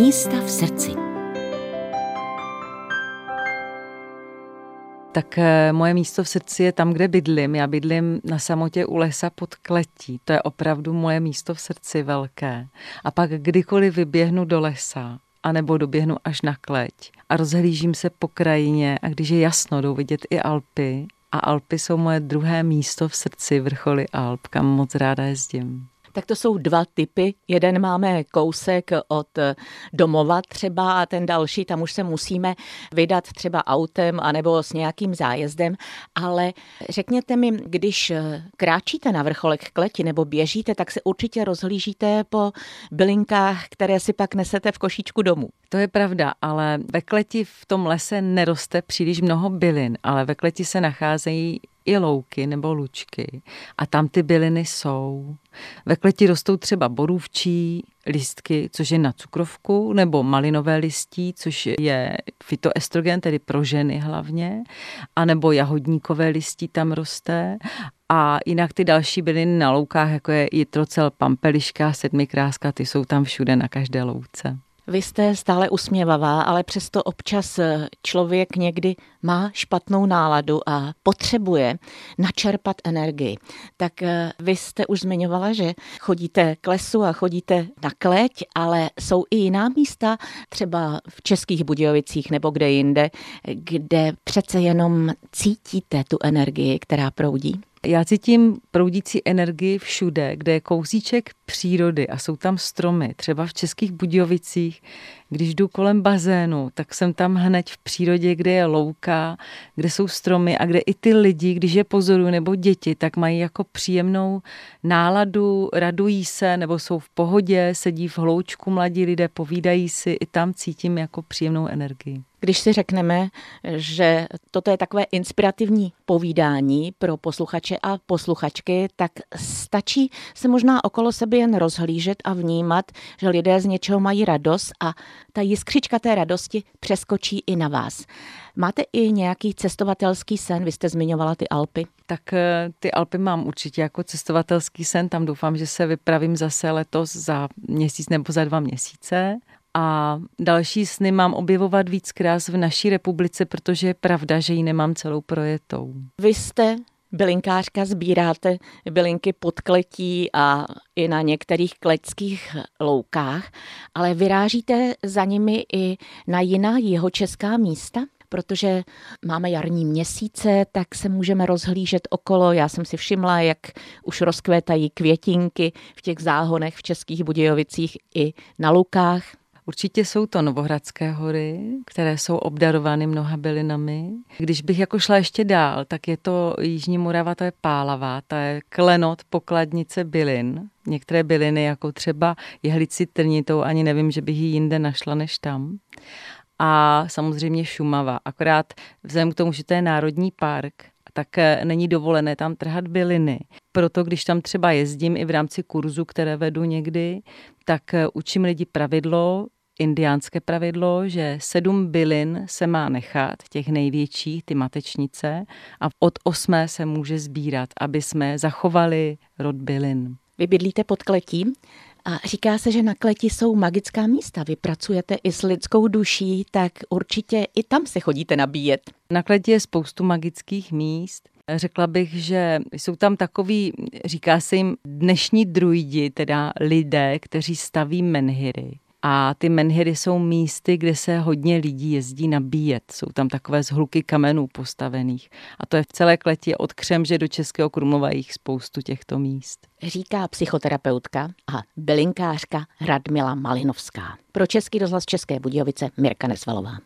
Místa v srdci. Tak eh, moje místo v srdci je tam, kde bydlím. Já bydlím na samotě u lesa pod kletí. To je opravdu moje místo v srdci velké. A pak kdykoliv vyběhnu do lesa, anebo doběhnu až na kleť a rozhlížím se po krajině a když je jasno, jdou vidět i Alpy. A Alpy jsou moje druhé místo v srdci, vrcholy Alp, kam moc ráda jezdím. Tak to jsou dva typy. Jeden máme kousek od domova třeba a ten další, tam už se musíme vydat třeba autem anebo s nějakým zájezdem. Ale řekněte mi, když kráčíte na vrcholek kleti nebo běžíte, tak se určitě rozhlížíte po bylinkách, které si pak nesete v košíčku domů. To je pravda, ale ve kleti v tom lese neroste příliš mnoho bylin, ale ve kleti se nacházejí i louky nebo lučky a tam ty byliny jsou. Ve kleti rostou třeba borůvčí listky, což je na cukrovku, nebo malinové listí, což je fitoestrogen, tedy pro ženy hlavně, a nebo jahodníkové listí tam roste. A jinak ty další byliny na loukách, jako je jitrocel, pampeliška, sedmikráska, ty jsou tam všude na každé louce. Vy jste stále usměvavá, ale přesto občas eh, člověk někdy má špatnou náladu a potřebuje načerpat energii. Tak eh, vy jste už zmiňovala, že chodíte k lesu a chodíte na kleť, ale jsou i jiná místa, třeba v Českých Budějovicích nebo kde jinde, kde přece jenom cítíte tu energii, která proudí? Já cítím proudící energii všude, kde je kousíček přírody a jsou tam stromy. Třeba v Českých Budějovicích, když jdu kolem bazénu, tak jsem tam hned v přírodě, kde je louka, kde jsou stromy a kde i ty lidi, když je pozorují nebo děti, tak mají jako příjemnou náladu, radují se nebo jsou v pohodě, sedí v hloučku mladí lidé, povídají si, i tam cítím jako příjemnou energii. Když si řekneme, že toto je takové inspirativní povídání pro posluchače a posluchačky, tak stačí se možná okolo sebe jen rozhlížet a vnímat, že lidé z něčeho mají radost a ta jiskřička té radosti přeskočí i na vás. Máte i nějaký cestovatelský sen? Vy jste zmiňovala ty Alpy. Tak eh, ty Alpy mám určitě jako cestovatelský sen. Tam doufám, že se vypravím zase letos za měsíc nebo za dva měsíce. A další sny mám objevovat víc krás v naší republice, protože je pravda, že ji nemám celou projetou. Vy jste bylinkářka, sbíráte bylinky pod kletí a i na některých kleťských loukách, ale vyrážíte za nimi i na jiná jihočeská místa? protože máme jarní měsíce, tak se můžeme rozhlížet okolo. Já jsem si všimla, jak už rozkvétají květinky v těch záhonech v Českých Budějovicích i na lukách. Určitě jsou to Novohradské hory, které jsou obdarovány mnoha bylinami. Když bych jako šla ještě dál, tak je to Jižní Morava, to je Pálava, to je klenot pokladnice bylin. Některé byliny, jako třeba jehlici trnitou, ani nevím, že bych ji jinde našla než tam. A samozřejmě Šumava. Akorát vzhledem k tomu, že to je národní park, tak eh, není dovolené tam trhat byliny. Proto, když tam třeba jezdím i v rámci kurzu, které vedu někdy, tak eh, učím lidi pravidlo, indiánské pravidlo, že sedm bylin se má nechat, těch největších, ty matečnice, a od osmé se může sbírat, aby jsme zachovali rod bylin. Vy bydlíte pod kletím a říká se, že na kleti jsou magická místa. Vy pracujete i s lidskou duší, tak určitě i tam se chodíte nabíjet. Na kleti je spoustu magických míst. Řekla bych, že jsou tam takový, říká se jim dnešní druidi, teda lidé, kteří staví menhiry. A ty menhiry jsou místy, kde se hodně lidí jezdí nabíjet. Jsou tam takové zhluky kamenů postavených. A to je v celé kletě od Křemže do Českého Krumlova jich spoustu těchto míst. Říká psychoterapeutka a bylinkářka Radmila Malinovská. Pro Český rozhlas České Budějovice Mirka Nesvalová.